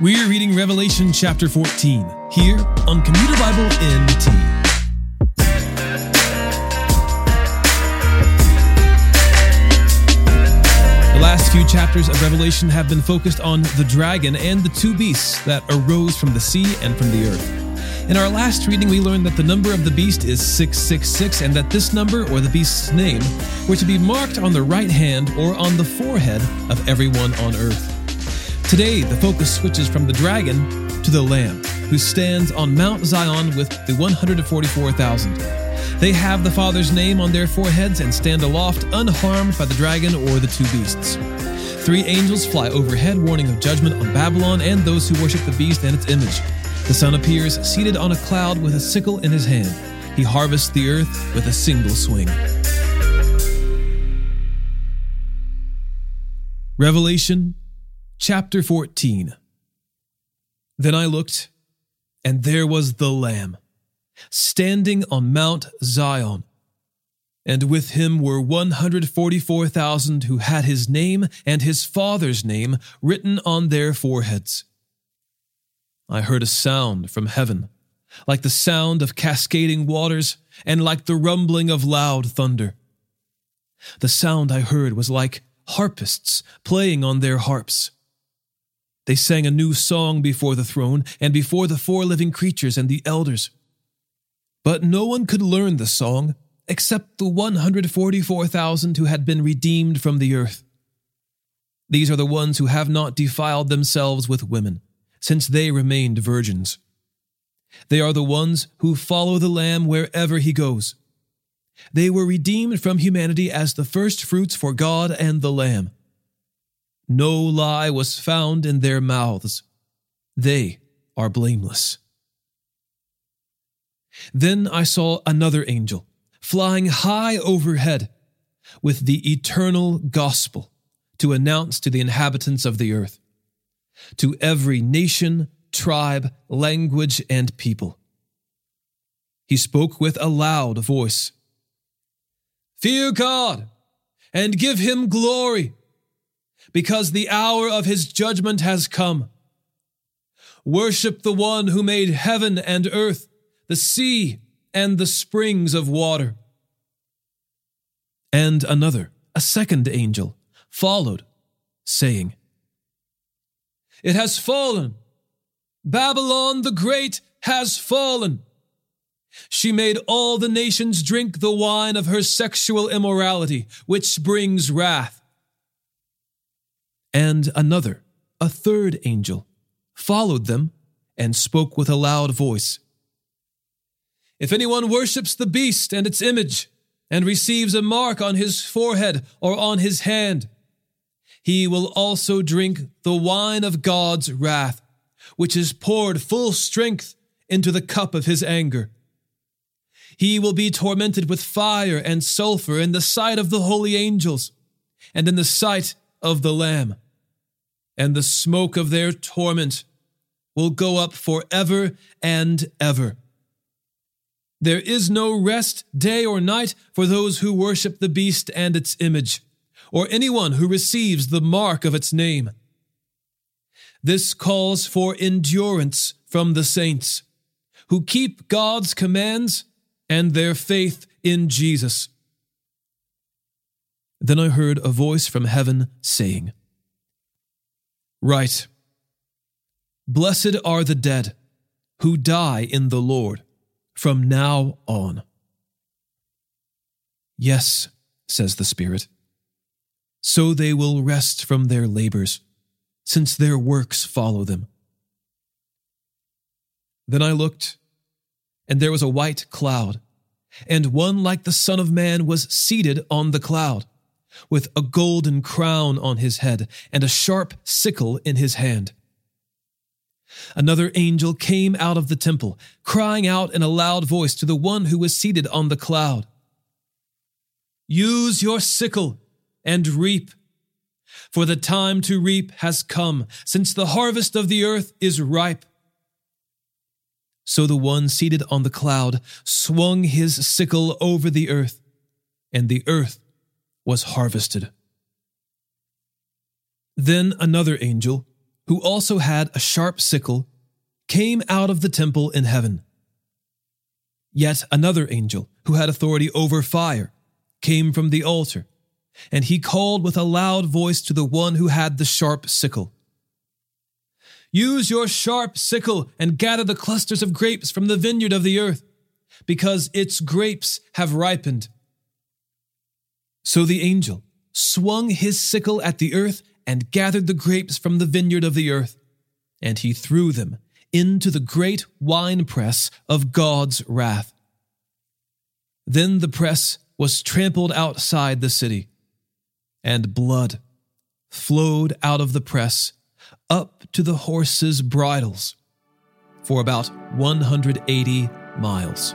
We're reading Revelation chapter 14 here on Commuter Bible NT. The last few chapters of Revelation have been focused on the dragon and the two beasts that arose from the sea and from the earth. In our last reading, we learned that the number of the beast is 666 and that this number, or the beast's name, were to be marked on the right hand or on the forehead of everyone on earth. Today, the focus switches from the dragon to the Lamb, who stands on Mount Zion with the 144,000. They have the Father's name on their foreheads and stand aloft, unharmed by the dragon or the two beasts. Three angels fly overhead, warning of judgment on Babylon and those who worship the beast and its image. The Son appears seated on a cloud with a sickle in his hand. He harvests the earth with a single swing. Revelation Chapter 14 Then I looked, and there was the Lamb, standing on Mount Zion. And with him were 144,000 who had his name and his father's name written on their foreheads. I heard a sound from heaven, like the sound of cascading waters and like the rumbling of loud thunder. The sound I heard was like harpists playing on their harps. They sang a new song before the throne and before the four living creatures and the elders. But no one could learn the song except the 144,000 who had been redeemed from the earth. These are the ones who have not defiled themselves with women, since they remained virgins. They are the ones who follow the Lamb wherever he goes. They were redeemed from humanity as the first fruits for God and the Lamb. No lie was found in their mouths. They are blameless. Then I saw another angel flying high overhead with the eternal gospel to announce to the inhabitants of the earth, to every nation, tribe, language, and people. He spoke with a loud voice Fear God and give him glory because the hour of his judgment has come. Worship the one who made heaven and earth, the sea, and the springs of water. And another, a second angel, followed, saying, It has fallen. Babylon the Great has fallen. She made all the nations drink the wine of her sexual immorality, which brings wrath and another, a third angel, followed them and spoke with a loud voice. If anyone worships the beast and its image, and receives a mark on his forehead or on his hand, he will also drink the wine of God's wrath, which is poured full strength into the cup of his anger. He will be tormented with fire and sulfur in the sight of the holy angels and in the sight of the Lamb. And the smoke of their torment will go up forever and ever. There is no rest day or night for those who worship the beast and its image, or anyone who receives the mark of its name. This calls for endurance from the saints, who keep God's commands and their faith in Jesus. Then I heard a voice from heaven saying, Write, Blessed are the dead who die in the Lord from now on. Yes, says the Spirit, so they will rest from their labors, since their works follow them. Then I looked, and there was a white cloud, and one like the Son of Man was seated on the cloud with a golden crown on his head and a sharp sickle in his hand. Another angel came out of the temple, crying out in a loud voice to the one who was seated on the cloud Use your sickle and reap, for the time to reap has come, since the harvest of the earth is ripe. So the one seated on the cloud swung his sickle over the earth, and the earth was harvested. Then another angel, who also had a sharp sickle, came out of the temple in heaven. Yet another angel, who had authority over fire, came from the altar, and he called with a loud voice to the one who had the sharp sickle Use your sharp sickle and gather the clusters of grapes from the vineyard of the earth, because its grapes have ripened. So the angel swung his sickle at the earth and gathered the grapes from the vineyard of the earth, and he threw them into the great winepress of God's wrath. Then the press was trampled outside the city, and blood flowed out of the press up to the horses' bridles for about 180 miles.